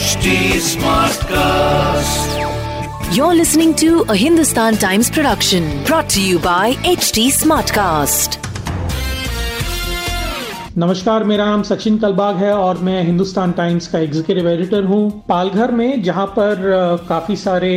HD Smartcast. You're listening to a Hindustan Times production brought to you by HT Smartcast. नमस्कार मेरा नाम सचिन कलबाग है और मैं हिंदुस्तान टाइम्स का एग्जीक्यूटिव एडिटर हूँ पालघर में जहाँ पर काफ़ी सारे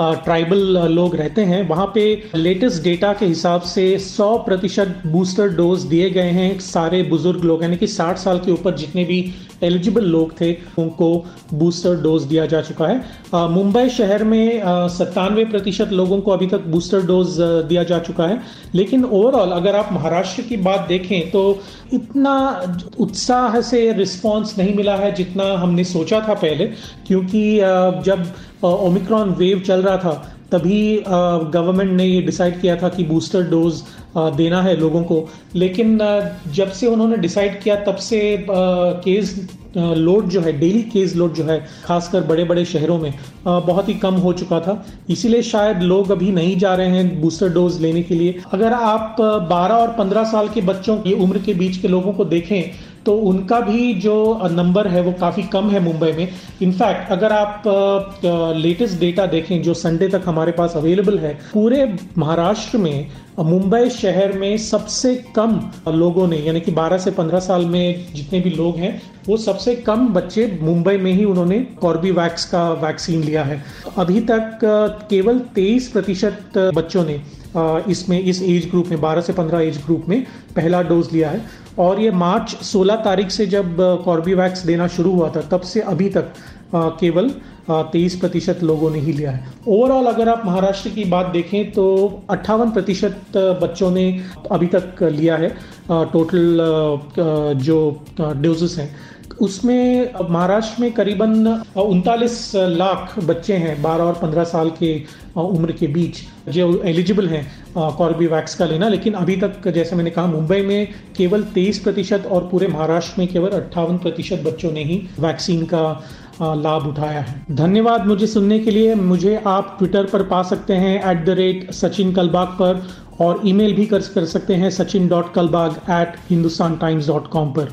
ट्राइबल लोग रहते हैं वहाँ पे लेटेस्ट डेटा के हिसाब से 100 प्रतिशत बूस्टर डोज दिए गए हैं सारे बुज़ुर्ग लोग यानी कि 60 साल के ऊपर जितने भी एलिजिबल लोग थे, उनको बूस्टर डोज दिया जा चुका है। मुंबई शहर में सत्तानवे प्रतिशत लोगों को अभी तक बूस्टर डोज दिया जा चुका है। लेकिन ओवरऑल अगर आप महाराष्ट्र की बात देखें तो इतना उत्साह से रिस्पांस नहीं मिला है जितना हमने सोचा था पहले। क्योंकि जब ओमिक्रॉन वेव चल रहा था तभी गवर्नमेंट ने ये डिसाइड किया था कि बूस्टर डोज देना है लोगों को। लेकिन जब से उन्होंने डिसाइड किया, तब से केस लोड जो है डेली केस लोड जो है, खासकर बड़े बड़े शहरों में बहुत ही कम हो चुका था। इसीलिए शायद लोग अभी नहीं जा रहे हैं बूस्टर डोज लेने के लिए। अगर आप 12 और 15 साल के बच्चों की उम्र के बीच के लोगों को देखें तो उनका भी जो नंबर है वो काफ़ी कम है मुंबई में। इनफैक्ट अगर आप लेटेस्ट डेटा देखें, जो संडे तक हमारे पास अवेलेबल है, पूरे महाराष्ट्र में मुंबई शहर में सबसे कम लोगों ने, यानी कि 12 से 15 साल में जितने भी लोग हैं, वो सबसे कम बच्चे मुंबई में ही उन्होंने कॉर्बीवैक्स का वैक्सीन लिया है। अभी तक केवल 23 प्रतिशत बच्चों ने इसमें, इस एज ग्रुप में 12 से 15 एज ग्रुप में पहला डोज लिया है। और ये मार्च 16 तारीख से जब कॉर्बीवैक्स देना शुरू हुआ था तब से अभी तक आ, केवल तेईस प्रतिशत लोगों ने ही लिया है। ओवरऑल अगर आप महाराष्ट्र की बात देखें तो अट्ठावन प्रतिशत बच्चों ने अभी तक लिया है। टोटल जो डोजेस हैं उसमें महाराष्ट्र में करीबन उनतालीस लाख बच्चे हैं 12 और 15 साल के उम्र के बीच। जो एलिजिबल हैं कॉर्बीवैक्स का लेना, लेकिन अभी तक जैसे मैंने कहा, मुंबई में केवल 23 प्रतिशत और पूरे महाराष्ट्र में केवल अट्ठावन प्रतिशत बच्चों ने ही वैक्सीन का लाभ उठाया है। धन्यवाद मुझे सुनने के लिए। मुझे आप ट्विटर पर पा सकते हैं at the rate Sachin Kalbag पर, और ईमेल भी कर कर सकते हैं, Sachin dot Kalbag at Hindustan Times dot com पर।